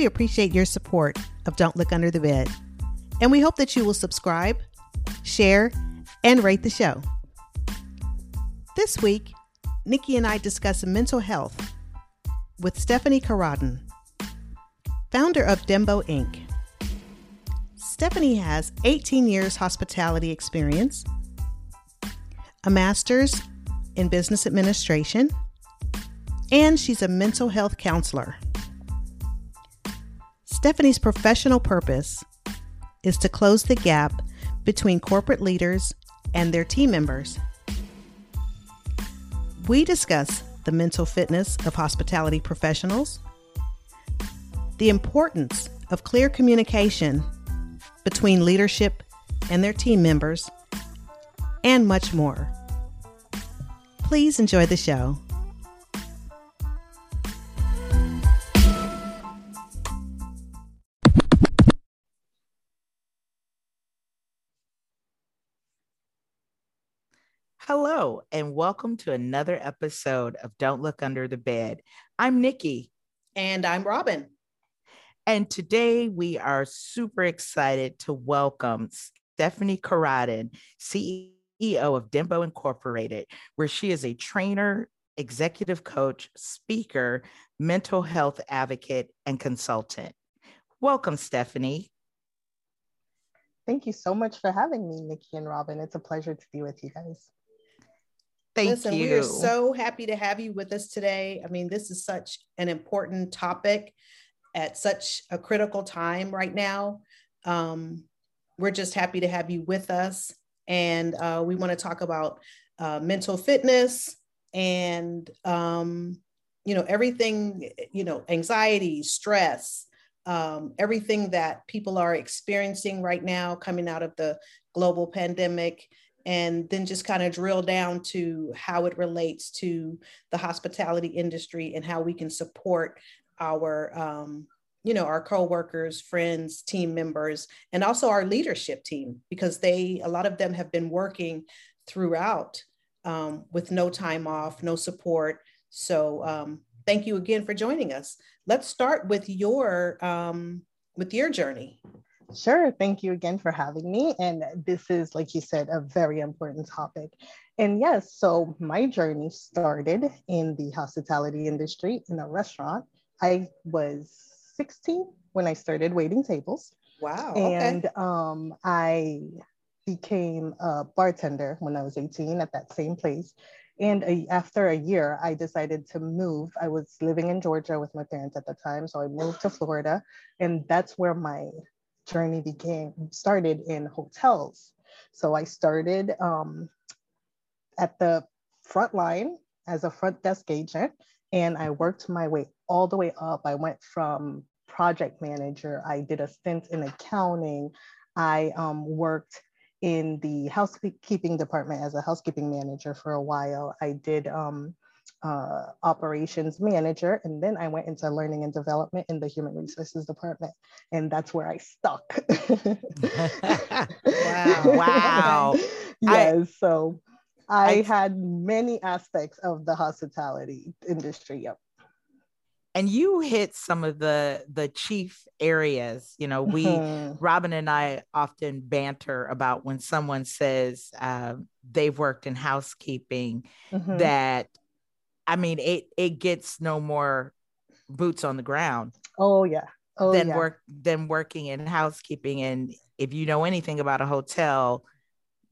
we appreciate your support of Don't Look Under the Bed. And we hope that you will subscribe, share, and rate the show. This week, Nikki and I discuss mental health with Stephanie Carradon, founder of Dembo Inc. Stephanie has 18 years hospitality experience, a master's in business administration, and she's a mental health counselor. Stephanie's professional purpose is to close the gap between corporate leaders and their team members. We discuss the mental fitness of hospitality professionals, the importance of clear communication between leadership and their team members, and much more. Please enjoy the show. Hello, and welcome to another episode of Don't Look Under the Bed. I'm Nikki. And I'm Robin. And today we are super excited to welcome Stephanie Carradon, CEO of Dembo Incorporated, where she is a trainer, executive coach, speaker, mental health advocate, and consultant. Welcome, Stephanie. Thank you so much for having me, Nikki and Robin. It's a pleasure to be with you guys. Thank Listen, you. We are so happy to have you with us today. I mean, this is such an important topic at such a critical time right now. Um, we're just happy to have you with us. And uh, we want to talk about uh, mental fitness and, um, you know, everything, you know, anxiety, stress, um, everything that people are experiencing right now coming out of the global pandemic and then just kind of drill down to how it relates to the hospitality industry and how we can support our um, you know our co-workers friends team members and also our leadership team because they a lot of them have been working throughout um, with no time off no support. So um, thank you again for joining us. Let's start with your um, with your journey Sure. Thank you again for having me. And this is, like you said, a very important topic. And yes, so my journey started in the hospitality industry in a restaurant. I was 16 when I started waiting tables. Wow. And okay. um, I became a bartender when I was 18 at that same place. And a, after a year, I decided to move. I was living in Georgia with my parents at the time. So I moved to Florida. And that's where my journey began, started in hotels. So I started um, at the front line as a front desk agent and I worked my way all the way up. I went from project manager, I did a stint in accounting, I um, worked in the housekeeping department as a housekeeping manager for a while. I did um, uh, operations manager, and then I went into learning and development in the human resources department, and that's where I stuck. wow! Wow! yes. I, so I, I had many aspects of the hospitality industry. Yep and you hit some of the the chief areas you know we mm-hmm. robin and i often banter about when someone says uh, they've worked in housekeeping mm-hmm. that I mean, it it gets no more boots on the ground. Oh yeah. Oh, than yeah. work than working in housekeeping. And if you know anything about a hotel,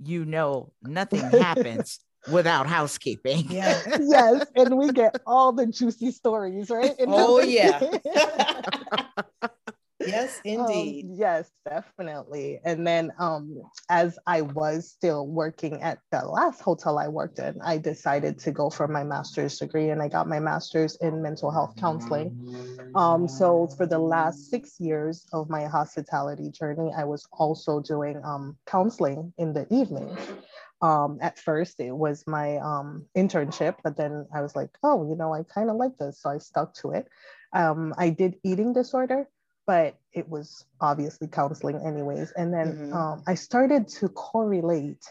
you know nothing happens without housekeeping. Yeah. yes. And we get all the juicy stories, right? oh yeah. Yes, um, indeed. Um, yes, definitely. And then um, as I was still working at the last hotel I worked in, I decided to go for my master's degree and I got my master's in mental health counseling. Um, so for the last six years of my hospitality journey, I was also doing um, counseling in the evening. Um, at first it was my um, internship, but then I was like, oh, you know, I kind of like this. So I stuck to it. Um, I did eating disorder but it was obviously counseling anyways. And then mm-hmm. um, I started to correlate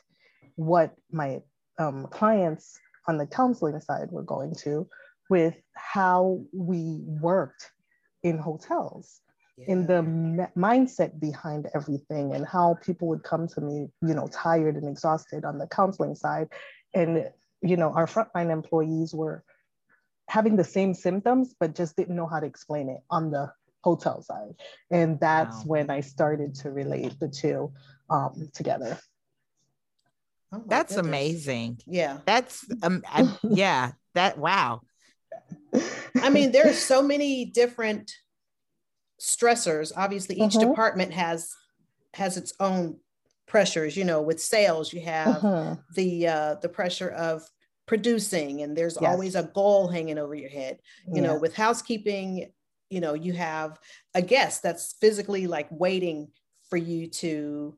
what my um, clients on the counseling side were going to with how we worked in hotels. yeah. in the m- mindset behind everything and how people would come to me, you know, tired and exhausted on the counseling side. And, you know, our frontline employees were having the same symptoms, but just didn't know how to explain it on the hotel side. And that's wow. when I started to relate the two um, together. Oh that's goodness. amazing. Yeah. That's um I, yeah, that wow. I mean, there are so many different stressors. Obviously, each uh-huh. department has has its own pressures. You know, with sales, you have uh-huh. the uh, the pressure of producing, and there's yes. always a goal hanging over your head. You yeah. know, with housekeeping, you know, you have a guest that's physically like waiting for you to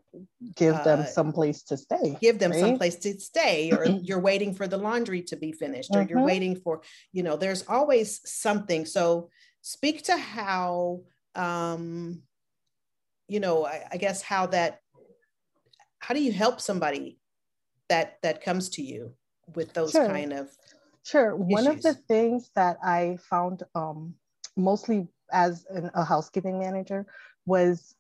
give uh, them some place to stay give them right? some place to stay or you're waiting for the laundry to be finished or you're mm-hmm. waiting for you know there's always something so speak to how um you know I, I guess how that how do you help somebody that that comes to you with those sure. kind of sure issues? one of the things that i found um mostly as an, a housekeeping manager was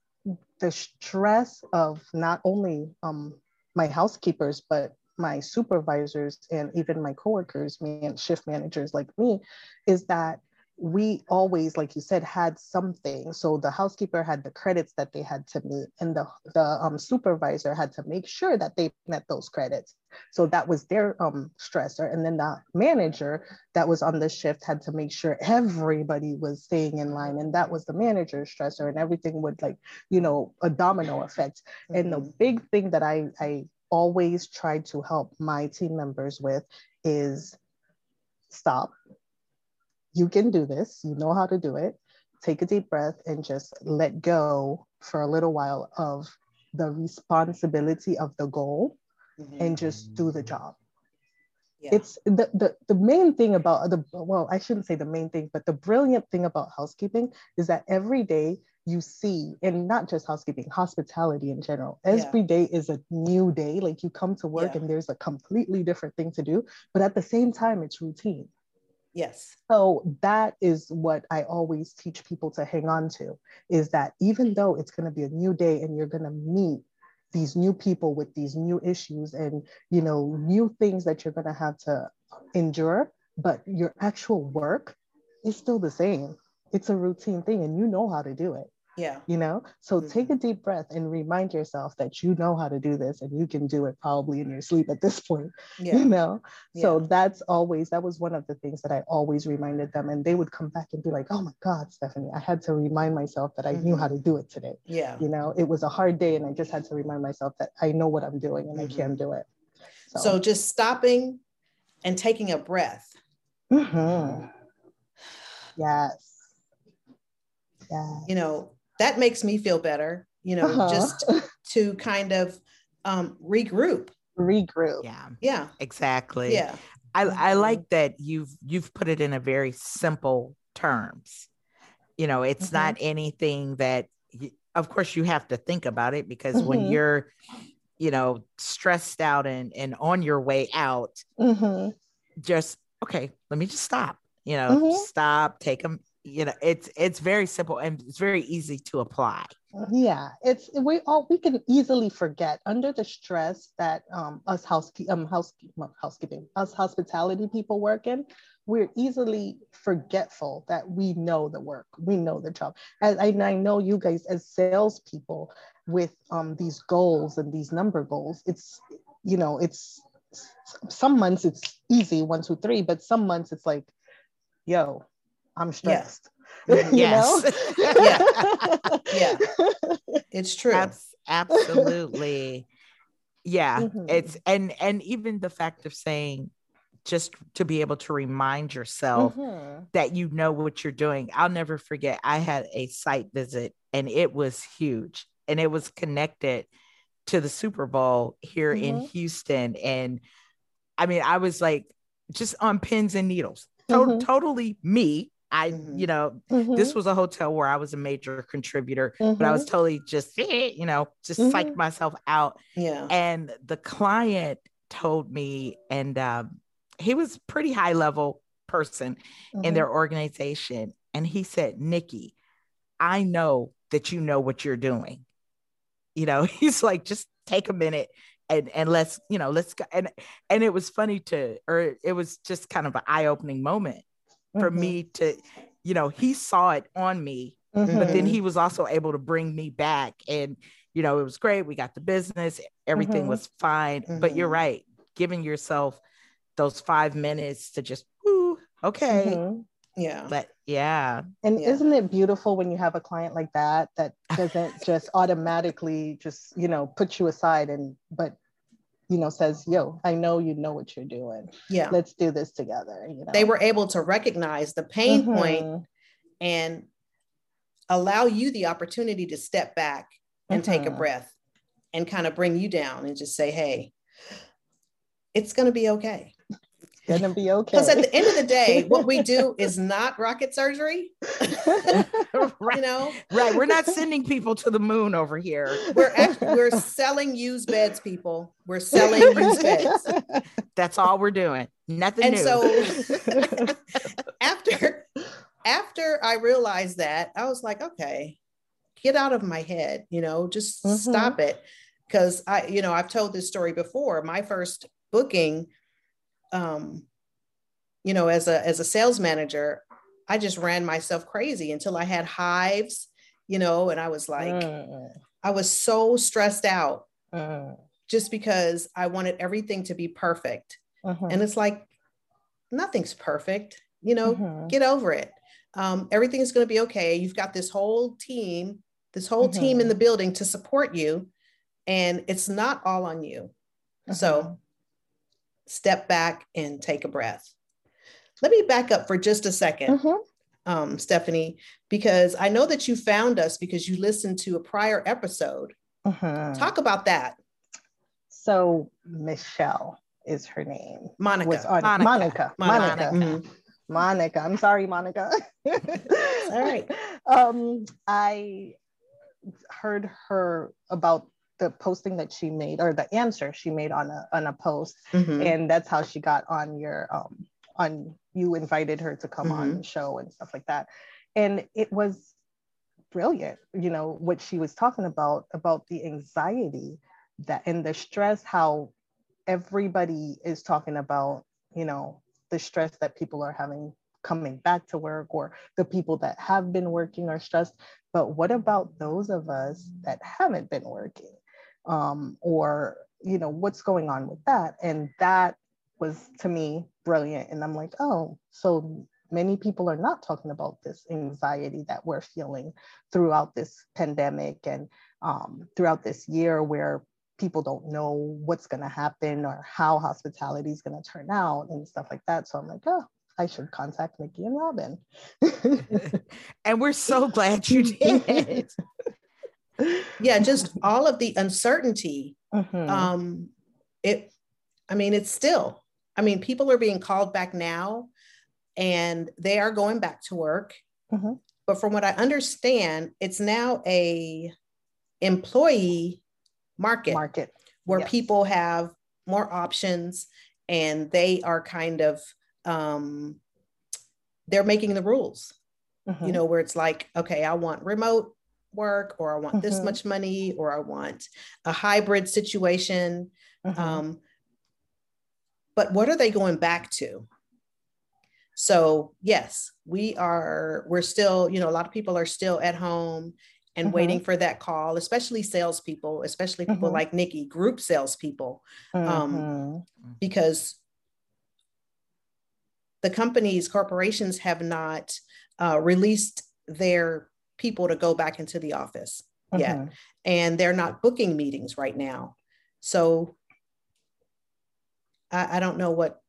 the stress of not only um, my housekeepers, but my supervisors and even my coworkers, me and shift managers like me, is that we always, like you said, had something. So the housekeeper had the credits that they had to meet, and the, the um, supervisor had to make sure that they met those credits. So that was their um, stressor. And then the manager that was on the shift had to make sure everybody was staying in line. And that was the manager's stressor, and everything would, like, you know, a domino effect. Mm-hmm. And the mm-hmm. big thing that I, I always try to help my team members with is stop you can do this, you know how to do it. Take a deep breath and just let go for a little while of the responsibility of the goal mm-hmm. and just do the job. Yeah. It's the, the the main thing about the well, I shouldn't say the main thing, but the brilliant thing about housekeeping is that every day you see, and not just housekeeping, hospitality in general. Every yeah. day is a new day. Like you come to work yeah. and there's a completely different thing to do, but at the same time, it's routine. Yes. So that is what I always teach people to hang on to is that even though it's going to be a new day and you're going to meet these new people with these new issues and you know new things that you're going to have to endure but your actual work is still the same it's a routine thing and you know how to do it yeah. You know, so mm-hmm. take a deep breath and remind yourself that you know how to do this and you can do it probably in your sleep at this point. Yeah. You know, yeah. so that's always, that was one of the things that I always reminded them. And they would come back and be like, oh my God, Stephanie, I had to remind myself that I mm-hmm. knew how to do it today. Yeah. You know, it was a hard day and I just had to remind myself that I know what I'm doing and mm-hmm. I can do it. So. so. just stopping and taking a breath. Mm-hmm. Yes. Yeah. You know, that makes me feel better, you know, uh-huh. just to kind of um, regroup. Regroup. Yeah. Yeah. Exactly. Yeah. I, I mm-hmm. like that you've you've put it in a very simple terms. You know, it's mm-hmm. not anything that of course you have to think about it because mm-hmm. when you're you know stressed out and and on your way out mm-hmm. just okay let me just stop you know mm-hmm. stop take them you know it's it's very simple and it's very easy to apply. Yeah it's we all we can easily forget under the stress that um us housekeeping um house, housekeeping us hospitality people work in we're easily forgetful that we know the work we know the job. And I, I know you guys as salespeople with um these goals and these number goals it's you know it's some months it's easy one two three but some months it's like yo I'm stressed. Yeah. yes. yeah. yeah. It's true. Abs- absolutely. Yeah. Mm-hmm. It's and and even the fact of saying just to be able to remind yourself mm-hmm. that you know what you're doing. I'll never forget I had a site visit and it was huge and it was connected to the Super Bowl here mm-hmm. in Houston and I mean I was like just on pins and needles. To- mm-hmm. totally me I, mm-hmm. you know, mm-hmm. this was a hotel where I was a major contributor, mm-hmm. but I was mm-hmm. totally just, you know, just psyched mm-hmm. myself out. Yeah. And the client told me, and um, he was pretty high level person in their mm-hmm. organization. And he said, Nikki, I know that you know what you're doing. You know, he's like, just take a minute and and let's, you know, let's go. And and it was funny to, or it was just kind of an eye-opening moment for mm-hmm. me to, you know, he saw it on me, mm-hmm. but then he was also able to bring me back. And, you know, it was great. We got the business, everything mm-hmm. was fine. But you're mm-hmm. right, giving yourself those five minutes to just, okay. Mm-hmm. Yeah. But yeah. And yeah. isn't it beautiful when you have a client like that that doesn't just automatically just, you know, put you aside and but you know says, "Yo, I know you know what you're doing. Yeah. Let's do this together." You know. They were able to recognize the pain mm-hmm. point and allow you the opportunity to step back and mm-hmm. take a mm-hmm. breath and kind of bring you down and just say, "Hey, it's going to be okay." Gonna be okay. Because at the end of the day, what we do is not rocket surgery. right. You know, right? We're not sending people to the moon over here. We're actually, we're selling used beds, people. We're selling used beds. That's all we're doing. Nothing and new. so after after I realized that, I was like, okay, get out of my head. You know, just mm-hmm. stop it. Because I, you know, I've told this story before. My first booking um, you know, as a as a sales manager, I just ran myself crazy until I had hives, you know, and I was like, mm. I was so stressed out mm. just because I wanted everything to be perfect. Mm-hmm. And it's like, nothing's perfect, you know, mm-hmm. get over it. Um, everything is going to be okay. You've got this whole team, this whole mm-hmm. team in the building to support you, and it's not all on you. So mm-hmm step back and take a breath. Let me back up for just a 2nd mm-hmm. um, Stephanie, because I know that you found us because you listened to a prior episode. Mm-hmm. Talk about that. So, Michelle is her name. Monica. Was on, Monica. Monica. Monica. Monica. Mm-hmm. Monica. I'm sorry, Monica. All right. Um, I heard her about the posting that she made or the answer she made on a on a post mm-hmm. and that's how she got on your um on you invited her to come mm-hmm. on the show and stuff like that and it was brilliant you know what she was talking about about the anxiety that and the stress how everybody is talking about you know the stress that people are having coming back to work or the people that have been working are stressed but what about those of us that haven't been working um, or you know what's going on with that? And that was to me brilliant. And i'm like oh so many people are not talking about this anxiety that we're feeling throughout this pandemic and um, throughout this year where people don't know what's going to happen or how hospitality is going to turn out and stuff like that. So i'm like oh I should contact Nikki and Robin. and we're so glad you did yeah, just all of the uncertainty. Mm-hmm. Um, it, I mean, it's still, I mean, people are being called back now and they are going back to work. Mm-hmm. But from what I understand, it's now a employee market, market. where yes. people have more options and they are kind of um, they're making the rules. Mm-hmm. You know, where it's like, okay, I want remote work or I want mm-hmm. this much money or I want a hybrid situation. Mm-hmm. Um, but what are they going back to? So yes, we are, we're still, you know, a lot of people are still at home and mm-hmm. waiting for that call, especially salespeople, especially people mm-hmm. like Nikki, group salespeople, um, mm-hmm. because the companies, corporations have not uh, released their people to go back into the office mm-hmm. yet. And they're not booking meetings right now. So I, I don't know what,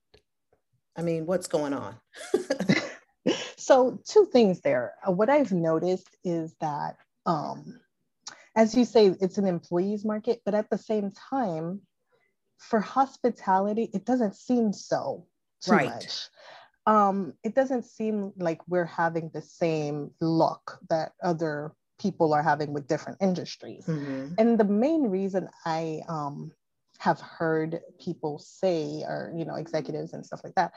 I mean, what's going on? so, two things there. Uh, what I've noticed is that, um, as you say, it's an employees market, but at the same time, for hospitality, it doesn't seem so too right. much um, it doesn't seem like we're having the same luck that other people are having with different industries. Mm-hmm. And the main reason I um, have heard people say, or you know, executives and stuff like that,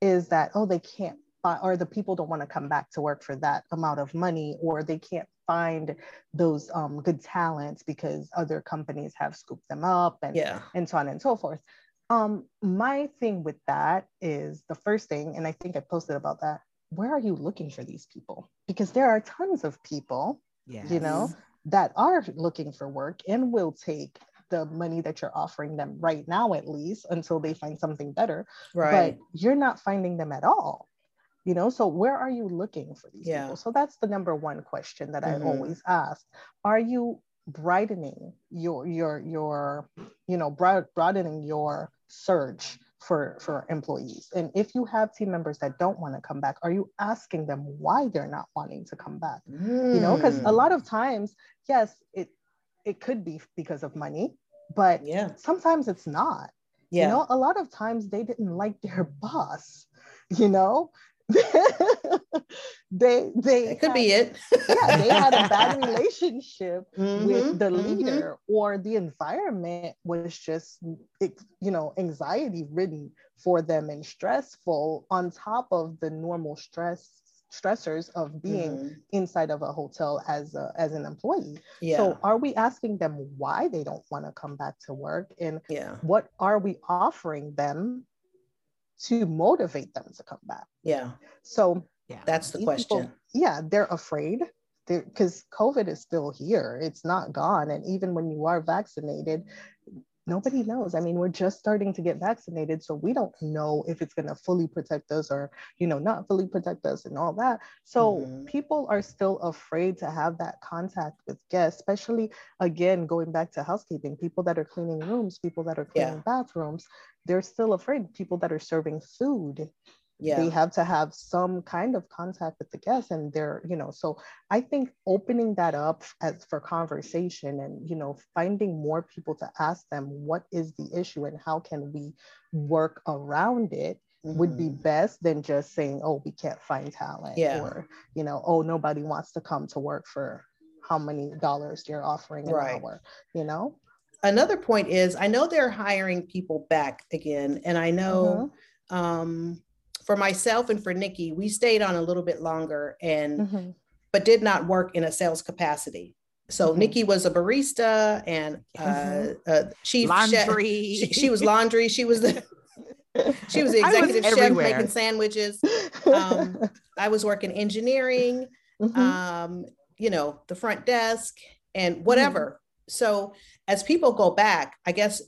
is that oh, they can't buy, or the people don't want to come back to work for that amount of money or they can't find those um, good talents because other companies have scooped them up and, yeah. and so on and so forth um, my thing with that is the first thing and i think i posted about that where are you looking for these people because there are tons of people yes. you know that are looking for work and will take the money that you're offering them right now at least until they find something better right but you're not finding them at all you know so where are you looking for these yeah. people so that's the number one question that mm-hmm. i always ask are you brightening your your your you know broad, broadening your search for for employees. And if you have team members that don't want to come back are you asking them why they're not wanting to come back? Mm. you know because a lot of times yes it it could be because of money but yeah. sometimes it's not. Yeah. you know a lot of times they didn't like their boss you know they they it could had, be it yeah they had a bad relationship mm-hmm, with the mm-hmm. leader mm-hmm. or the environment was just you know anxiety ridden for them and stressful on top of the normal stress stressors of being mm-hmm. inside of a hotel as a, as an employee. Yeah. So are we asking them why they don't want to come back to work and yeah. what are we offering them to motivate them to come back? Yeah. So yeah, that's the question. People, yeah, they're afraid because COVID is still here. It's not gone. And even when you are vaccinated, nobody knows. I mean, we're just starting to get vaccinated, so we don't know if it's going to fully protect us or, you know, not fully protect us and all that. So mm-hmm. people are still afraid to have that contact with guests, especially again, going back to housekeeping, people that are cleaning rooms, people that are cleaning yeah. bathrooms, they're still afraid. People that are serving food, yeah. they have to have some kind of contact with the guests and they're you know so i think opening that up as for conversation and you know finding more people to ask them what is the issue and how can we work around it would be mm-hmm. best than just saying oh we can't find talent yeah. or you know oh nobody wants to come to work for how many dollars you're offering an right. hour you know another point is i know they're hiring people back again and i know mm-hmm. um for myself and for Nikki, we stayed on a little bit longer and mm-hmm. but did not work in a sales capacity. So mm-hmm. Nikki was a barista and uh, mm-hmm. uh, chief laundry. Chef. She, she, was laundry. She was the she was the executive was chef making sandwiches. Um, I was working engineering, mm-hmm. um, you know, the front desk and whatever. Mm-hmm. So as people go back, I guess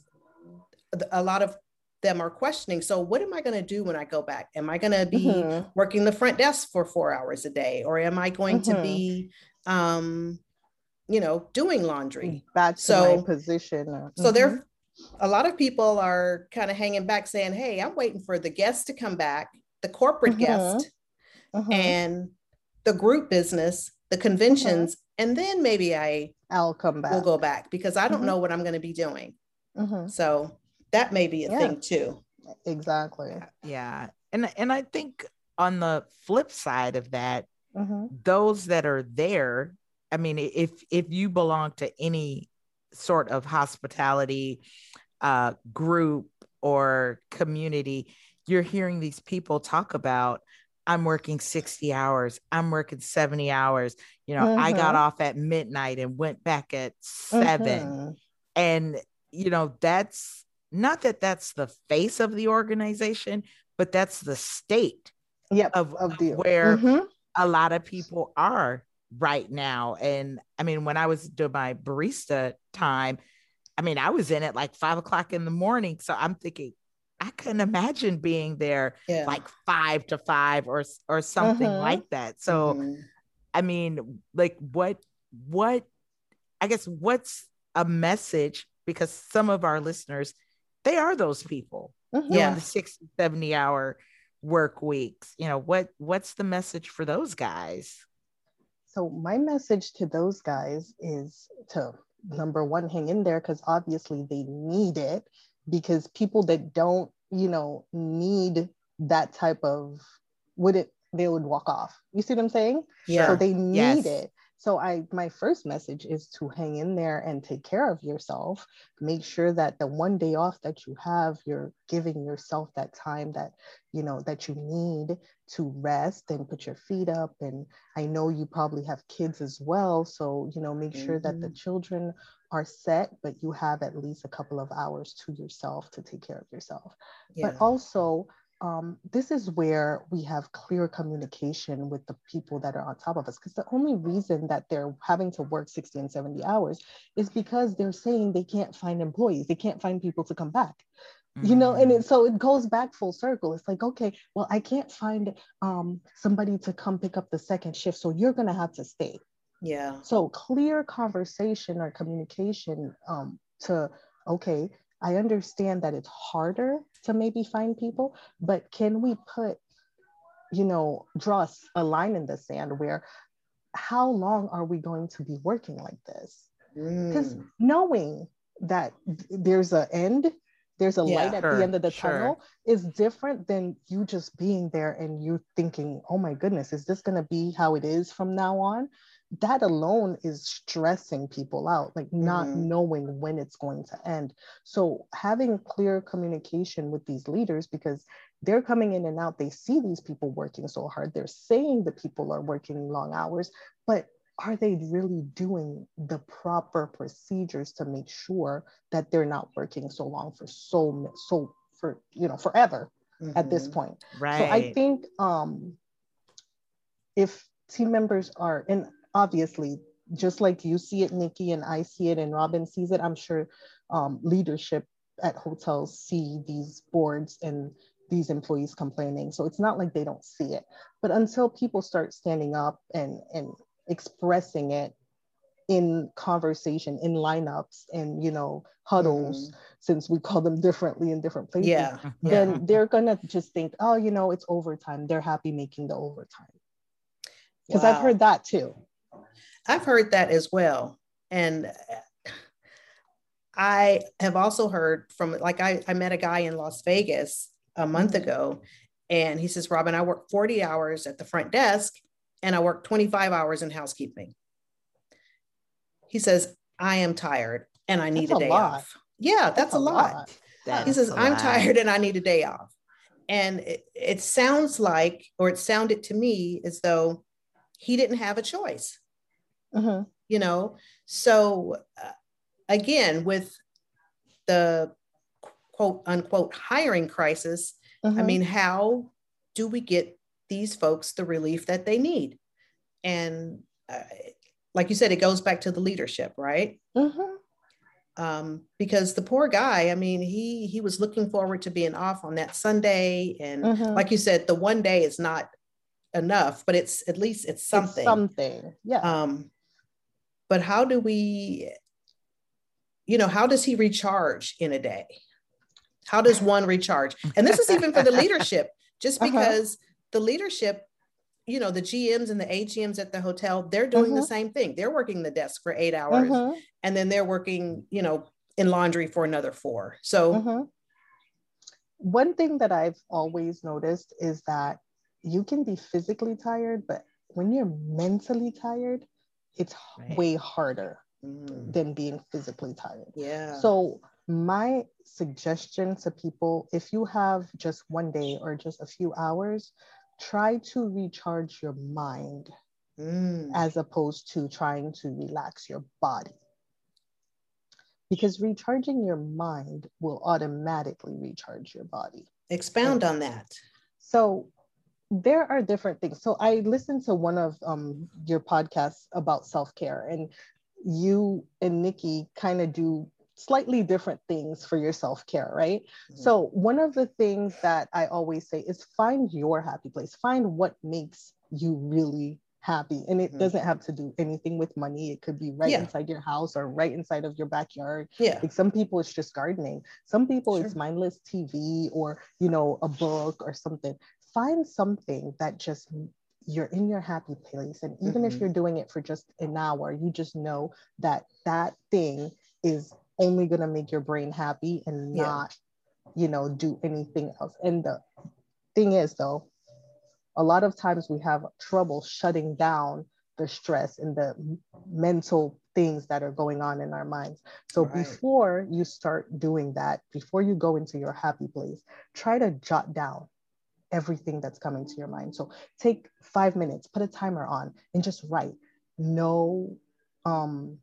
a lot of them are questioning so what am i going to do when i go back am i going to be mm-hmm. working the front desk for four hours a day or am i going mm-hmm. to be um you know doing laundry back to so, my position mm-hmm. so there a lot of people are kind of hanging back saying hey i'm waiting for the guests to come back the corporate mm-hmm. guest mm-hmm. and the group business the conventions mm-hmm. and then maybe i i'll come back we'll go back because i don't know what i'm going to be doing so that may be a yeah. thing too exactly yeah and and i think on the flip side of that mm-hmm. those that are there i mean if if you belong to any sort of hospitality uh, group or community you're hearing these people talk about i'm working 60 hours i'm working 70 hours you know mm-hmm. i got mm-hmm. off at midnight and went back at 7 mm-hmm. and you know that's not that that's the face of the organization, but that's the state yep, of, of the, where mm-hmm. a lot of people are right now. And I mean, when I was doing my barista time, I mean, I was in at like five o'clock in the morning. So I'm thinking, I couldn't imagine being there yeah. like five to five or or something mm-hmm. like that. So, mm-hmm. I mean, like what what I guess what's a message because some of our listeners they are those people mm-hmm. yeah. the 60 70 hour work weeks you know what what's the message for those guys? So my message to those guys is to number one hang in there because obviously they need it because people that don't you know need that type of would it they would walk off. You see what i'm saying? Yeah so they need yes. it so I my first message is to hang in there and take care of yourself. Make sure that the one day off that you have, you're giving yourself that time that you know that you need to rest and put your feet up. And I know you probably have kids as well. So, you know, make sure mm-hmm. that the mm-hmm. children are set, but you have at least a couple of hours to yourself to take care of yourself. Yeah. But also um, this is where we have clear communication with the people that are on top of us. Because the only reason that they're having to work 60 and 70 hours is because they're saying they can't find employees, they can't find people to come back. Mm-hmm. You know, and it, mm. so it goes back full circle. It's like, okay, well, I can't find um, somebody to come pick up the second shift, so you're gonna have to stay. Yeah. So clear conversation or communication um, to okay, I understand that it's harder to maybe find people, but can we put, you know, draw a line in the sand where how long are we going to be working like this? Because mm. knowing that there's an end, there's a yeah, light at sure, the end of the sure. tunnel is different than you just being there and you thinking, oh my goodness, is this going to be how it is from now on? That alone is stressing people out, like not mm-hmm. knowing when it's going to end. So, having clear communication with these leaders because they're coming in and out, they see these people working so hard, they're saying that people are working long hours, but are they really doing the proper procedures to make sure that they're not working so long for so so for you know forever mm-hmm. at this mm-hmm. point right so i think um if team members are in obviously, just like you see it, Nikki, and I see it, and Robin sees it, I'm sure um, leadership at hotels see these boards and these employees complaining. So it's not like they don't see it. But until people start standing up and, and expressing it in conversation, in lineups, and you know, huddles, mm-hmm. since we call them differently in different places, yeah. then yeah. they're gonna just think, oh, you know, it's overtime. They're happy making the overtime. Because wow. I've heard that too. I've heard that as well. And I have also heard from, like, I, I met a guy in Las Vegas a month ago, and he says, Robin, I work 40 hours at the front desk and I work 25 hours in housekeeping. He says, I am tired and I need that's a day off. Yeah, that's, that's a, a, lot. lot. That he says, I'm lot. tired and I need a day off. And it, it sounds like, or it sounded to me as though he didn't have a choice mm-hmm. you know so uh, again with the quote unquote hiring crisis mm-hmm. i mean how do we get these folks the relief that they need and uh, like you said it goes back to the leadership right mm-hmm. um, because the poor guy i mean he he was looking forward to being off on that sunday and mm-hmm. like you said the one day is not enough but it's at least it's something it's something yeah um but how do we you know how does he recharge in a day how does one recharge and this is even for the leadership just uh-huh. because uh-huh. the leadership you know the gms and the agms at the hotel they're doing uh-huh. the same thing they're working the desk for eight hours uh-huh. and then they're working you know in laundry for another four so uh-huh. one thing that i've always noticed is that you can be physically tired but when you're mentally tired it's right. way harder mm. than being physically tired. Yeah. So my suggestion to people, if you have just one day or just a few hours, try to recharge your mind mm. as opposed to trying to relax your body. Because recharging your mind will automatically recharge your body. Expound and on that. So there are different things. So I listened to one of um, your podcasts about self care, and you and Nikki kind of do slightly different things for your self care, right? Mm-hmm. So one of the things that I always say is find your happy place. Find what makes you really happy and it mm-hmm. doesn't have to do anything with money it could be right yeah. inside your house or right inside of your backyard yeah like some people it's just gardening some people sure. it's mindless tv or you know a book or something find something that just you're in your happy place and even mm-hmm. if you're doing it for just an hour you just know that that thing is only going to make your brain happy and yeah. not you know do anything else and the thing is though a lot of times we have trouble shutting down the stress and the mental things that are going on in our minds. So right. before you start doing that, before you go into your happy place, try to jot down everything that's coming to your mind. So take five minutes, put a timer on, and just write. No um,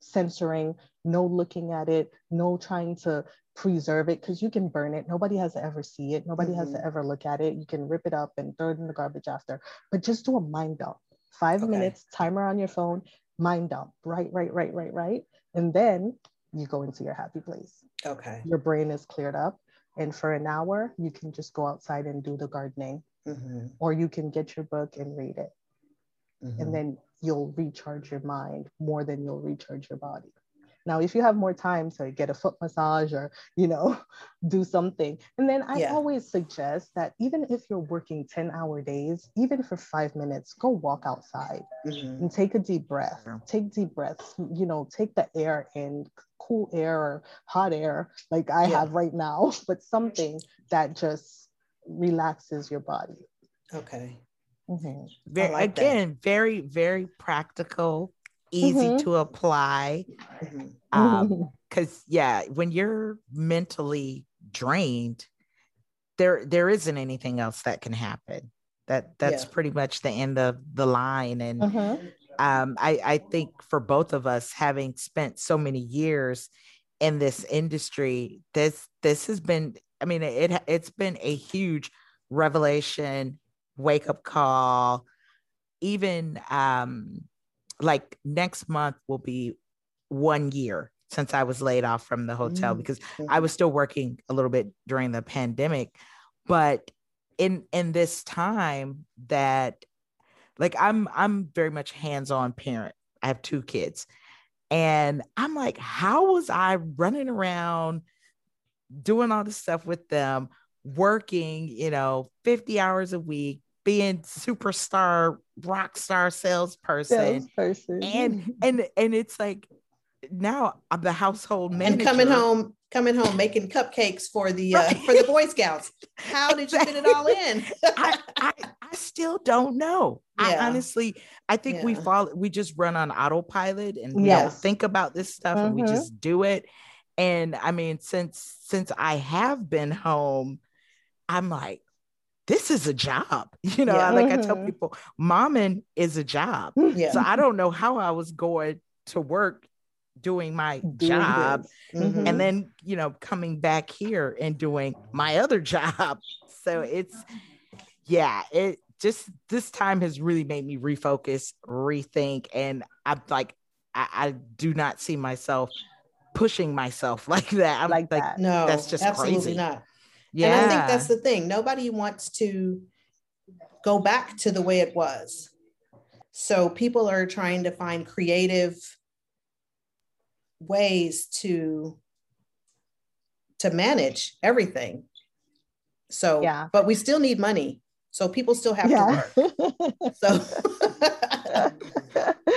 censoring, no looking at it, no trying to preserve it because you can burn it. Nobody has to ever see it. Nobody mm-hmm. has to mm-hmm. ever look at it. You can rip it up and throw it in the garbage after, but just do a mind dump. Five okay. minutes, timer on your phone, mind dump. Right, right, right, right, right. And then you go into your happy place. Okay. Your brain is cleared up. And for an hour, you can just go outside and do the gardening, mm-hmm. or you can get your book and read it. Mm-hmm. And then you'll recharge your mind more than you'll recharge your body. Now, if you have more time to get a foot massage or, you know, do something. And then I yeah. always suggest that even if you're working 10 hour days, even for five minutes, go walk outside mm-hmm. and take a deep breath. Take deep breaths, you know, take the air in, cool air or hot air like I yeah. have right now, but something that just relaxes your body. Okay. Mm-hmm. Very, like again, that. very, very practical easy mm-hmm. to apply. Mm-hmm. Um, because yeah, when you're mentally drained, there there isn't anything else that can happen. That that's yeah. pretty much the end of the line. And mm-hmm. um, I, I think for both of us, having spent so many years in this industry, this this has been, I mean, it it's been a huge revelation, wake up call, even um like next month will be one year since I was laid off from the hotel because I was still working a little bit during the pandemic. But in in this time that like I'm I'm very much hands-on parent. I have two kids. And I'm like, how was I running around doing all this stuff with them, working, you know, 50 hours a week, being superstar rock star salesperson, salesperson. and and and it's like now I'm the household manager and coming home coming home making cupcakes for the uh, for the boy scouts how did you fit it all in I, I, I still don't know yeah. i honestly i think yeah. we fall we just run on autopilot and we yes. don't think about this stuff mm-hmm. and we mm-hmm. just do it and i mean since since i have been home i'm like this is a job. You know, yeah. like mm-hmm. I tell people, momming is a job. Yeah. So I don't know how I was going to work doing my doing job mm-hmm. and then, you know, coming back here and doing my other job. So it's, yeah, it just this time has really made me refocus, rethink. And I'm like, I, I do not see myself pushing myself like that. I'm like, like that. No, that's just absolutely crazy. not. Yeah. And I think that's the thing. Nobody wants to go back to the way it was. So people are trying to find creative ways to to manage everything. So yeah, but we still need money. So people still have yeah. to work. So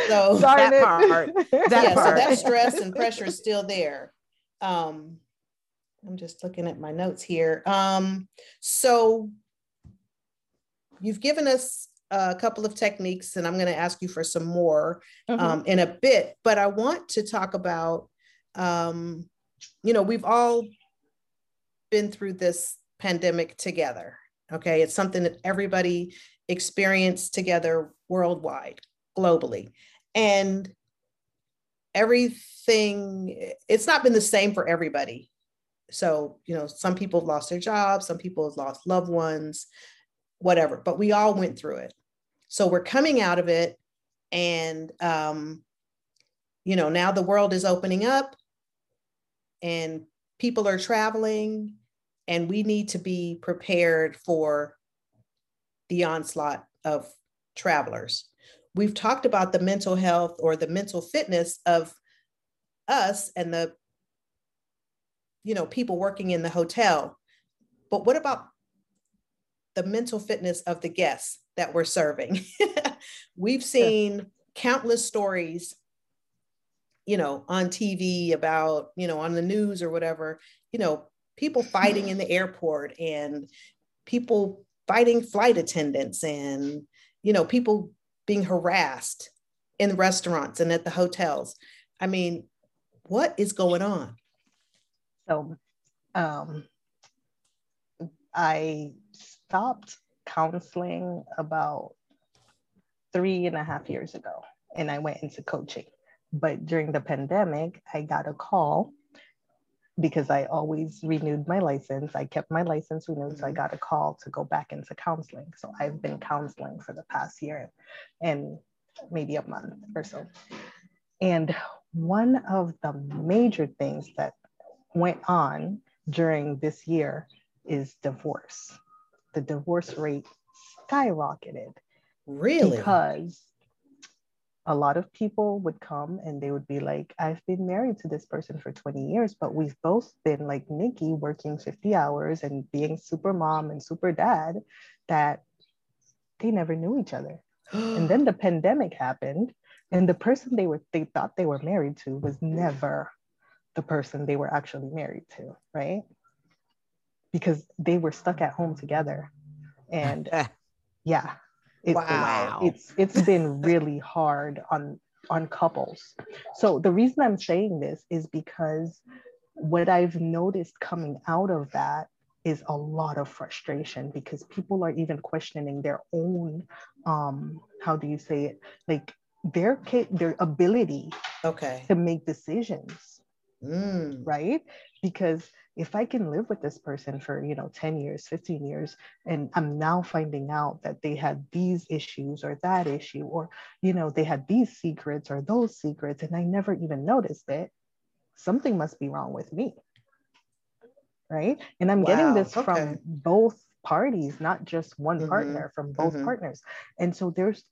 so Darn that part. That yeah, part. so that stress and pressure is still there. Um, I'm just looking at my notes here. Um, so you've given us a couple of techniques, and I'm going to ask you for some more mm-hmm. um, in a bit. But I want to talk about, um, you know, we've all been through this pandemic together. Okay, it's something that everybody experienced together worldwide, globally, and everything. It's not been the same for everybody so, you know, some people have lost their jobs, some people have lost loved ones, whatever, but we all went through it. So we're coming out of it. And, um, you know, now the world is opening up and people are traveling, and we need to be prepared for the onslaught of travelers. We've talked about the mental health or the mental fitness of us and the you know, people working in the hotel. But what about the mental fitness of the guests that we're serving? We've seen countless stories, you know, on TV about, you know, on the news or whatever, you know, people fighting in the airport and people fighting flight attendants and, you know, people being harassed in restaurants and at the hotels. I mean, what is going on? So, um, I stopped counseling about three and a half years ago and I went into coaching. But during the pandemic, I got a call because I always renewed my license. I kept my license renewed. So I mm-hmm. got a call to go back into counseling. So I've been counseling for the past year and maybe a month or so. And one of the major things that went on during this year is divorce. The divorce rate skyrocketed. Really? Because a lot of people would come and they would be like, I've been married to this person for 20 years, but we've both been like Nikki working 50 hours and being super mom and super dad that they never knew each other. and then the pandemic happened and the person they were they thought they were married to was never the person they were actually married to, right? Because they were stuck at home together. And yeah, it's, wow. It's it's been really hard on on couples. So the reason I'm saying this is because what I've noticed coming out of that is a lot of frustration because people are even questioning their own um how do you say it like their their ability okay to make decisions mm. right because if I can live with this person for, you know, 10 years, 15 years, and I'm now finding out that they had these issues or that issue, or, you know, they had these secrets or those secrets, and I never even noticed it, something must be wrong with me. Right. And I'm wow. getting this okay. from both parties, not just one mm-hmm. partner, from both mm-hmm. partners. And so there's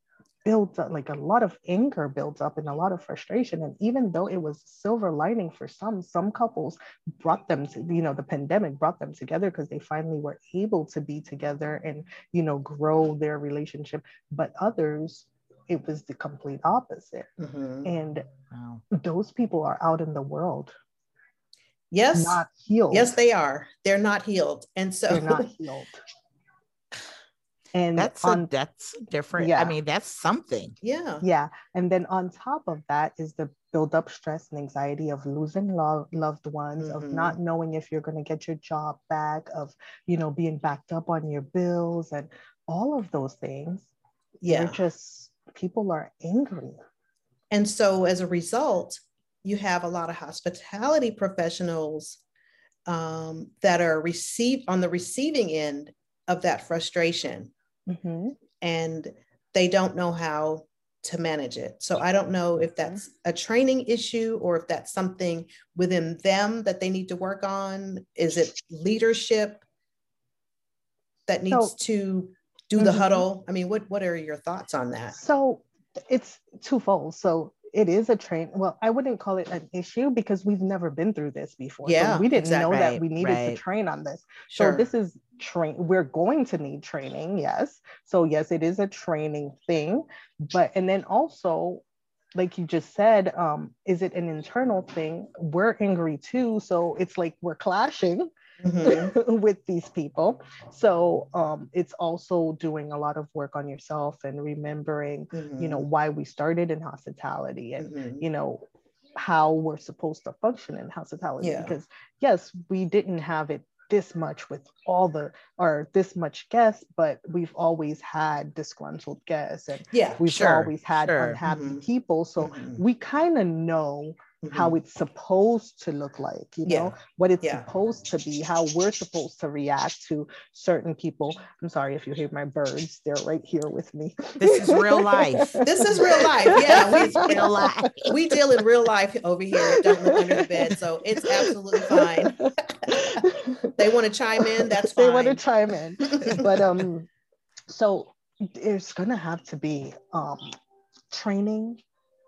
builds up like a lot of anger builds up and a lot of frustration. And even though it was silver lining for some some couples brought them to you know the pandemic brought them together because they finally were able to be together and you know grow their relationship. But others it was the complete opposite. Mm-hmm. and wow. those people are out in the world. Yes. Not healed. Yes they are. They're not healed. And so they're not healed and that's on, a, that's different. Yeah. i mean that's something. Yeah. Yeah. And then on top of that is the build up stress and anxiety of losing love, loved ones mm-hmm. of not knowing if you're going to get your job back of you know being backed up on your bills and all of those things. Yeah. just people are angry. And so as a result you have a lot of hospitality professionals um, that are received on the receiving end of that frustration mm-hmm. and they don't know how to manage it. So I don't know if that's a training issue or if that's something within them that they need to work on. Is it leadership that needs so, to do the mm-hmm. huddle? I mean, what what are your thoughts on that? So it's twofold. So it is a train. Well, I wouldn't call it an issue because we've never been through this before. Yeah, so we didn't exactly. know that we needed right. to train on this. Sure. So this is train. We're going to need training. Yes. So yes, it is a training thing. But and then also, like you just said, um, is it an internal thing? We're angry too. So it's like we're clashing mm-hmm. with these people. So um, it's also doing a lot of work on yourself and remembering, mm-hmm. you know, mm-hmm. why we started in hospitality and, mm-hmm. you know, how we're supposed to function in hospitality. Yeah. Because yes, we didn't have it this much with all the or this much guests, but we've always had disgruntled guests and yeah, we've sure, always had sure. unhappy mm-hmm. people. So mm-hmm. we kind of know mm-hmm. how it's supposed to look like, you yeah. know, what it's yeah. supposed to be, how we're supposed to react to certain people. I'm sorry if you hear my birds, they're right here with me. This is real life. this is real life. Yeah, we, real life. we deal in real life over here. Don't look under the bed. So it's absolutely fine. they want to chime in, that's fine. They want to chime in. But um, so there's gonna have to be um training,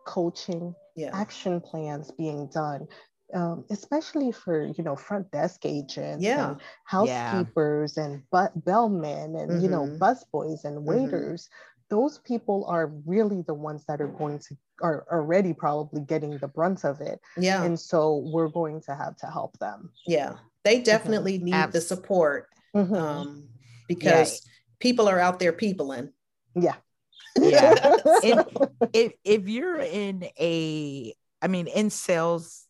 coaching, yeah. action plans being done um, especially for you know front desk agents yeah. and housekeepers yeah. and but bellmen and mm-hmm. you know mm-hmm. busboys and mm-hmm. waiters mm-hmm. those people are really the ones that are going to are already probably getting the brunt of it yeah and so we're going to have to help them yeah they mm-hmm. definitely need Absolutely. the support mm-hmm. um, because yeah. people are out there peopling yeah yeah. if if you're in a, I mean, in sales,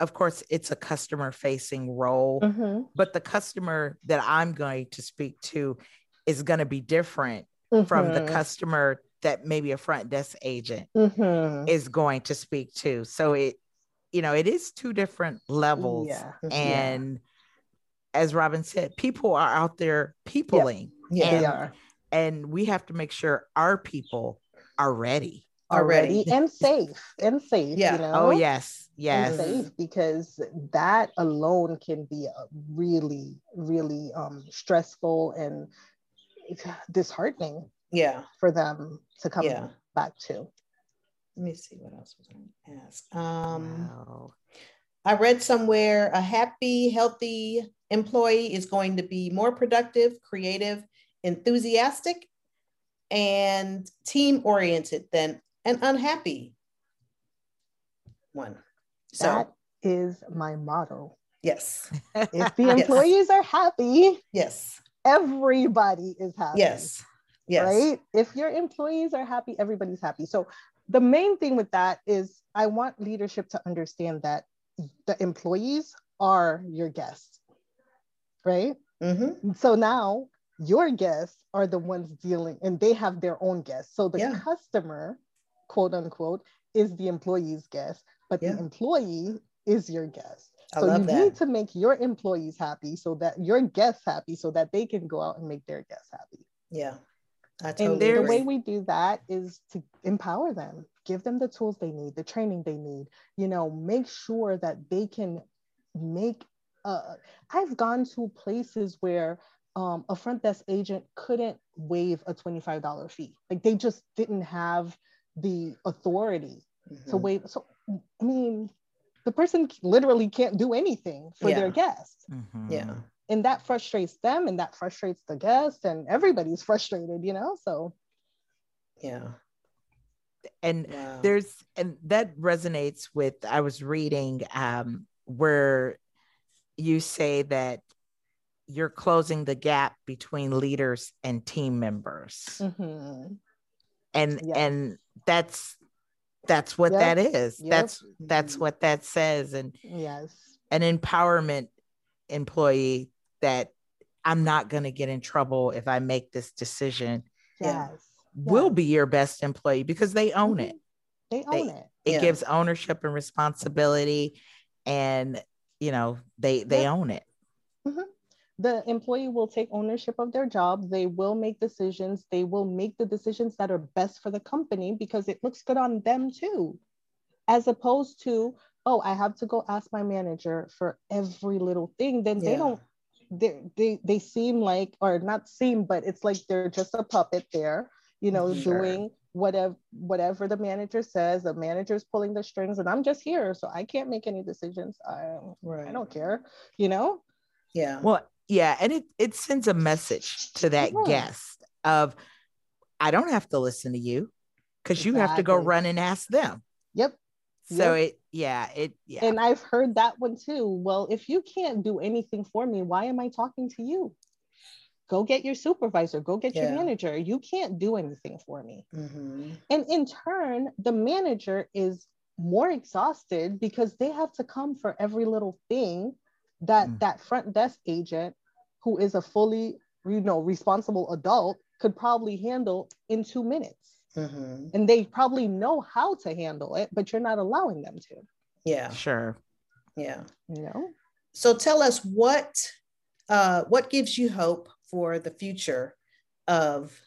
of course, it's a customer facing role, mm-hmm. but the customer that I'm going to speak to is going to be different mm-hmm. from the mm-hmm. customer that maybe a front desk agent mm-hmm. is going to speak to. So it, you know, it is two different levels. Yeah. And yeah. as Robin said, people are out there peopling. Yeah, and, they are. And we have to make sure our people are ready. Are ready and safe and safe. Yeah. You know? Oh yes. Yes. And safe because that alone can be really, really um, stressful and disheartening yeah for them to come yeah. back to let me see what else was i going to ask um wow. i read somewhere a happy healthy employee is going to be more productive creative enthusiastic and team oriented than an unhappy one so that is my motto yes if the employees yes. are happy yes everybody is happy. Yes. Yes. Right? If your employees are happy, everybody's happy. So the main thing with that is I want leadership to understand that the employees are your guests. Right? Mm-hmm. So now your guests are the ones dealing and they have their own guests. So the yeah. customer, quote unquote, is the employee's guest, but yeah. the employee is your guest. I so you that. need to make your employees happy so that your guests happy so that they can go out and make their guests happy. Yeah. I totally and the way we do that is to empower them, give them the tools they need, the training they need, you know, make sure that they can make uh, I've gone to places where um, a front desk agent couldn't waive a $25 fee. Like they just didn't have the authority mm-hmm. to waive. So, I mean, the person literally can't do anything for yeah. their guests. Mm-hmm. Yeah. And that frustrates them and that frustrates the guest and everybody's frustrated, you know? So yeah. And wow. there's and that resonates with I was reading um where you say that you're closing the gap between leaders and team members. Mm-hmm. And and that's that's what yep. that is. Yep. that's that's what that says. And yes. an empowerment employee that i'm not going to get in trouble if i make this decision yes. will be your best employee because they own it. They own they, it. it yeah. gives ownership and responsibility and you know they they own it. Mm-hmm the employee will take ownership of their job. They will make decisions. They will make the decisions that are best for the company because it looks good on them too. As opposed to, oh, I have to go ask my manager for every little thing. Then yeah. they don't, they, they, they seem like, or not seem, but it's like they're just a puppet there, you know, sure. doing whatever whatever the manager says the manager's pulling the strings and i'm just here so i can't make any decisions i, right. I don't care you know yeah well yeah and it it sends a message to that yeah. guest of i don't have to listen to you because exactly. you have to go run and ask them yep so yep. it yeah it yeah and i've heard that one too well if you can't do anything for me why am i talking to you go get your supervisor go get yeah. your manager you can't do anything for me mm-hmm. and in turn the manager is more exhausted because they have to come for every little thing that mm. that front desk agent who is a fully you know responsible adult could probably handle in two minutes. Mm-hmm. and they probably know how to handle it but you're not allowing them to. Yeah. Sure. Yeah. You know? So tell us what uh, what gives you hope for the future of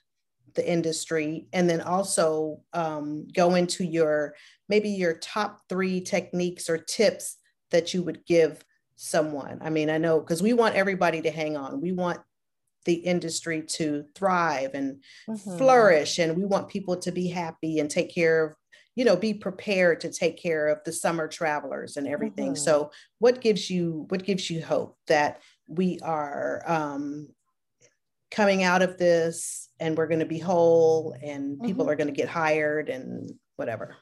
the industry? And then also um, go into your maybe your top three techniques or tips that you would give someone. I mean, I know because we want everybody to hang on. We want the industry to thrive and mm-hmm. flourish, and we want people to be happy and take care of, you know, be prepared to take care of the summer travelers and everything. Mm-hmm. So, what gives you what gives you hope that we are um, coming out of this and we're going to be whole and people mm-hmm. are going to get hired and whatever?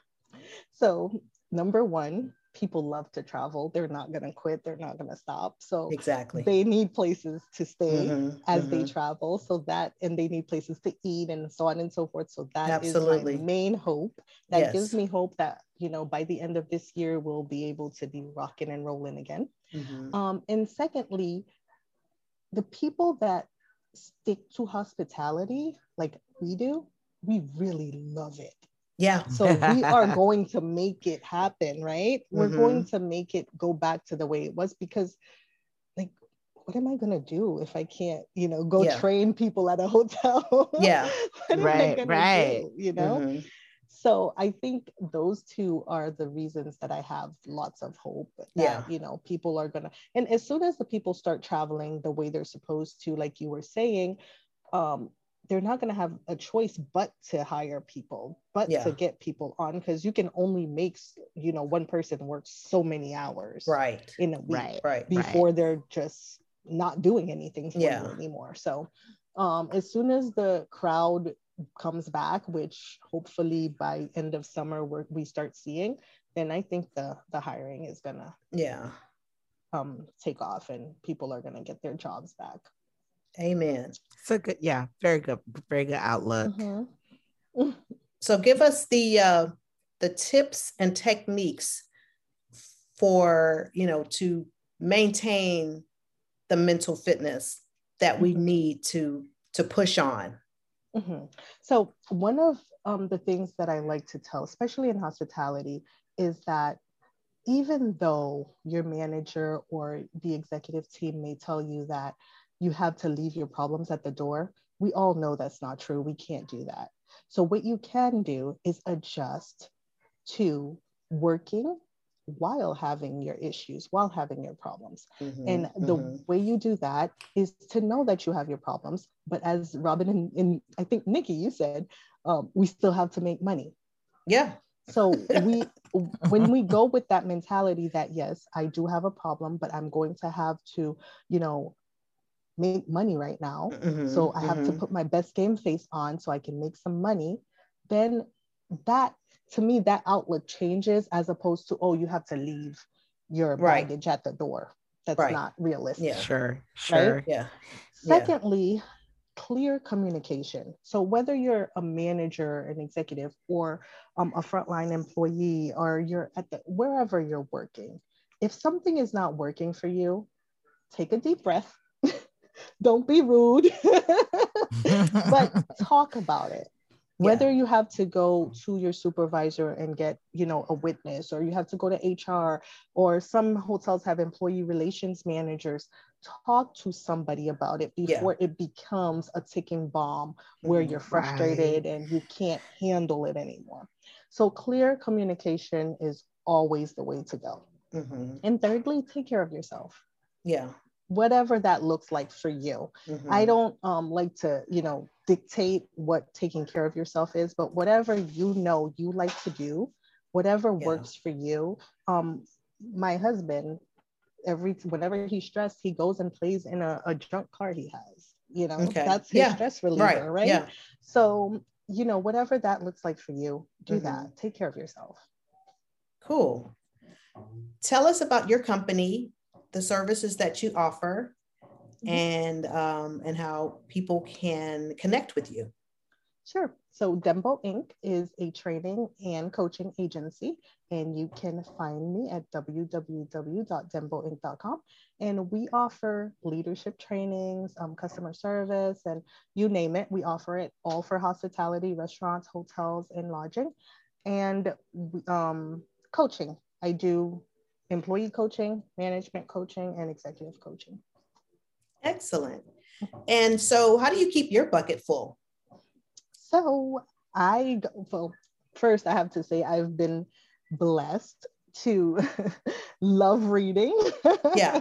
So, number one, people love to travel. They're not going to quit. They're not going to stop. So exactly, they need places to stay mm-hmm, as mm-hmm. they travel. So that, and they need places to eat and so on and so forth. So that Absolutely. is my main hope. That yes. gives me hope that you know by the end of this year we'll be able to be rocking and rolling again. Mm-hmm. Um, and secondly, the people that stick to hospitality like we do, we really love it. Yeah. So we are going to make it happen, right? We're mm-hmm. going to make it go back to the way it was because like what am I going to do if I can't, you know, go yeah. train people at a hotel? Yeah. right, right. Do, you know? Mm-hmm. So I think those two are the reasons that I have lots of hope that, yeah. you know, people are going to, and as soon as the people start traveling the way they're supposed to, like you were saying, um, they're not going to have a choice but to hire people but yeah. to get people on because you can only make you know one person work so many hours right in a week right, right before right. they're just not doing anything for yeah. you anymore so um, as soon as the crowd comes back which hopefully by end of summer we we start seeing then i think the the hiring is gonna yeah um take off and people are gonna get their jobs back Amen. So good. Yeah, very good. Very good outlook. Mm-hmm. so give us the uh, the tips and techniques for you know to maintain the mental fitness that we mm-hmm. need to to push on. Mm-hmm. So one of um, the things that I like to tell, especially in hospitality, is that even though your manager or the executive team may tell you that you have to leave your problems at the door. We all know that's not true. We can't do that. So, what you can do is adjust to working while having your issues, while having your problems. Mm-hmm, and the mm-hmm. way you do that is to know that you have your problems. But as Robin and, and I think Nikki, you said, um, we still have to make money. Yeah. So we when we go with that mentality that yes, I do have a problem, but I'm going to have to, you know, make money right now. Mm-hmm, so I have mm-hmm. to put my best game face on so I can make some money. Then that to me, that outlook changes as opposed to, oh, you have to leave your right. baggage at the door. That's right. not realistic. Yeah. Sure. Sure. Right? Yeah. Secondly, yeah. clear communication. So whether you're a manager, an executive, or um, a frontline employee, or you're at the wherever you're working, if something is not working for you, take a deep breath don't be rude, but talk about it. Whether yeah. you have to go to your supervisor and get, you know, a witness, or you have to go to HR, or some hotels have employee relations managers, talk to somebody about it before yeah. it becomes a ticking bomb where you're frustrated right. and you can't handle it anymore. So clear communication is always the way to go. Mm-hmm. And thirdly, take care of yourself. Yeah whatever that looks like for you. Mm-hmm. I don't um, like to, you know, dictate what taking care of yourself is, but whatever you know you like to do, whatever yeah. works for you. Um, my husband, every whenever he's stressed, he goes and plays in a, a junk car he has. You know, okay. that's his yeah. stress reliever, right? right? Yeah. So, you know, whatever that looks like for you, do mm-hmm. that. Take care of yourself. Cool. Tell us about your company the services that you offer mm-hmm. and um, and how people can connect with you. Sure. So Dembo Inc. is a training and coaching agency, and you can find me at www.demboinc.com. And we offer leadership trainings, um, customer service, and you name it. We offer it all for hospitality, restaurants, hotels, and lodging, and um, coaching. I do employee coaching, management coaching, and executive coaching. Excellent. And so, how do you keep your bucket full? So, I, well, first, I have to say, I've been blessed to love reading. Yeah.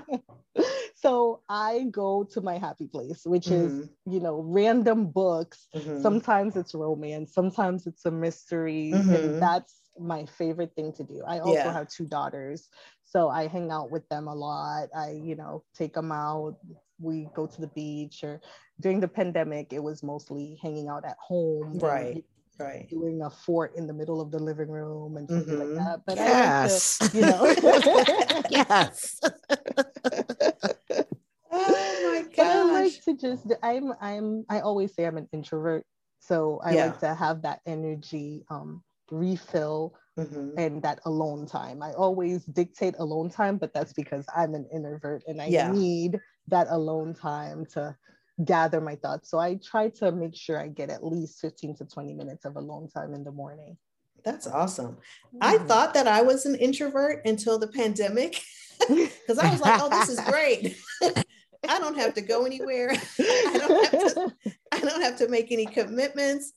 so I go to my happy place, which mm-hmm. is, you know, random books. Mm-hmm. Sometimes it's romance, sometimes it's a mystery. Mm-hmm. And that's my favorite thing to do. I also yeah. have two daughters. So I hang out with them a lot. I, you know, take them out. We go to the beach or during the pandemic, it was mostly hanging out at home. Right. right. doing a fort in the middle of the living room and something mm-hmm. like that. But yes. I like to, you know, yes. oh my gosh. I like to just I'm I'm I always say I'm an introvert. So I yeah. like to have that energy um refill mm-hmm. and that alone time. I always dictate alone time, but that's because I'm an introvert and I yeah. need that alone time to gather my thoughts. So I try to make sure I get at least 15 to 20 minutes of alone time in the morning. That's awesome. Mm-hmm. I thought that I was an introvert until the pandemic because I was like, oh, this is great. I don't have to go anywhere. I don't have to, I don't have to make any commitments.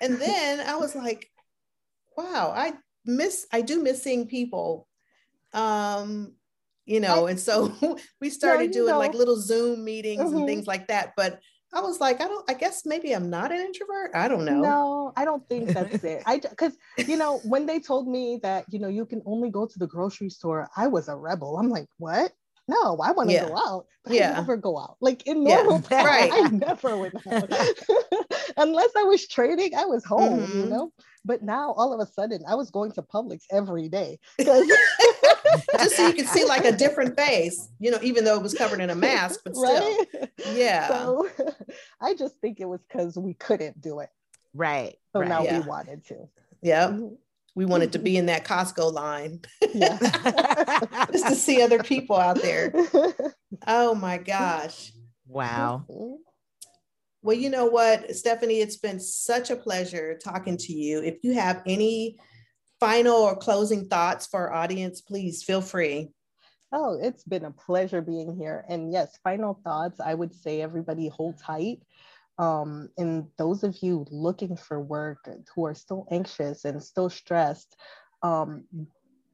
And then I was like, wow, I miss, I do miss seeing people. Um, you know, I, and so we started doing know. like little Zoom meetings mm-hmm. and things like that. But I was like, I don't, I guess maybe I'm not an introvert. I don't know. No, I don't think that's it. I, cause you know, when they told me that, you know, you can only go to the grocery store, I was a rebel. I'm like, what? No, I want to yeah. go out, but yeah. I never go out. Like in normal yeah. times, right. I never went out. Unless I was trading, I was home, mm-hmm. you know? But now all of a sudden I was going to Publix every day. Just so you could see like a different face, you know, even though it was covered in a mask, but still. Right? Yeah. So I just think it was because we couldn't do it. Right. So right. now yeah. we wanted to. Yeah. Mm-hmm. We wanted to be in that Costco line. Yeah. Just to see other people out there. Oh my gosh. Wow. Mm-hmm. Well, you know what, Stephanie, it's been such a pleasure talking to you. If you have any final or closing thoughts for our audience, please feel free. Oh, it's been a pleasure being here. And yes, final thoughts, I would say everybody hold tight. Um, and those of you looking for work who are still anxious and still stressed, um,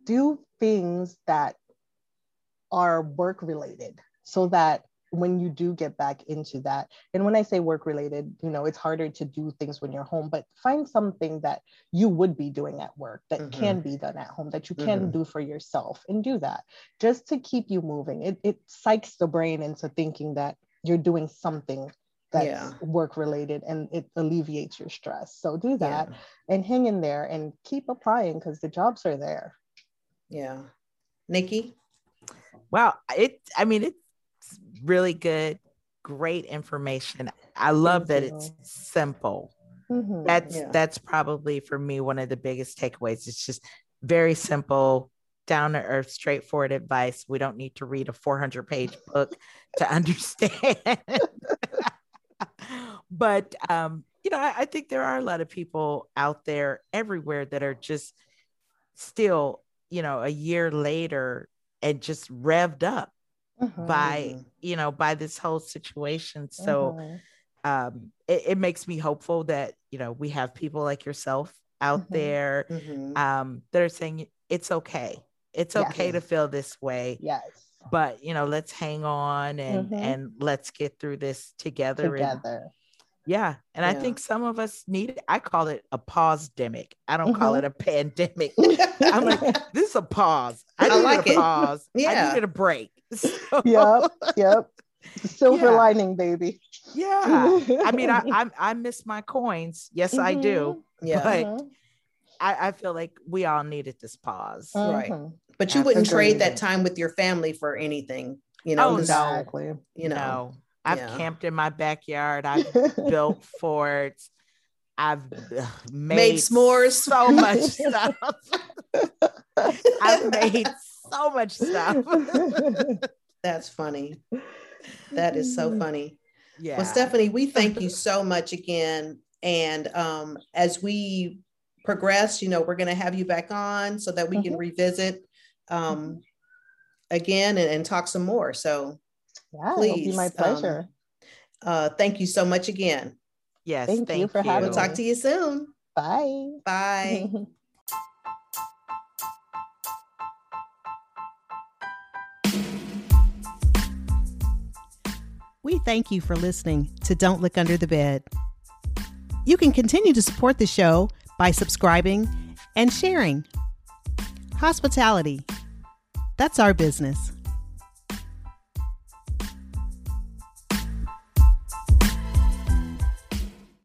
do things that are work related so that when you do get back into that and when i say work related you know it's harder to do things when you're home but find something that you would be doing at work that mm-hmm. can be done at home that you can mm-hmm. do for yourself and do that just to keep you moving it, it psychs the brain into thinking that you're doing something that's yeah. work related and it alleviates your stress so do that yeah. and hang in there and keep applying because the jobs are there yeah nikki well it i mean it really good, great information. I love that it's simple. Mm-hmm. That's yeah. that's probably for me one of the biggest takeaways. It's just very simple, down to earth, straightforward advice. We don't need to read a 400 page book to understand. but um, you know, I, I think there are a lot of people out there everywhere that are just still, you know, a year later and just revved up mm-hmm. by you know by this whole situation so mm-hmm. um it, it, makes me hopeful that you know we have people like yourself out mm-hmm. there mm-hmm. um that are saying it's okay it's okay to feel this way yes but you know let's hang on and mm-hmm. and let's get through this together together and, yeah. And yeah. I think some of us need. I call it a pause demic. I don't mm-hmm. call it a pandemic. I'm like, this is a pause. I, I like a it. pause. Yeah. I needed a break. So, yep. Yep. Silver yeah. lining, baby. Yeah. I mean, I, I, I miss my coins. Yes, mm-hmm. I do. Mm-hmm. Yeah. But mm-hmm. I, I feel like we all needed this pause. Right. Mm-hmm. But you wouldn't trade that time with your family for anything, you know? Oh, exactly. You know. No. I've yeah. camped in my backyard. I've built forts. I've made, made s'mores. So much stuff. I've made so much stuff. That's funny. That is so funny. Yeah. Well, Stephanie, we thank you so much again. And um, as we progress, you know, we're going to have you back on so that we mm-hmm. can revisit um, again and, and talk some more. So yeah, Please, it'll be my um, pleasure. Um, uh, thank you so much again. Yes, thank, thank you for you. having We'll talk to you soon. Bye. Bye. We thank you for listening to Don't Look Under the Bed. You can continue to support the show by subscribing and sharing. Hospitality. That's our business.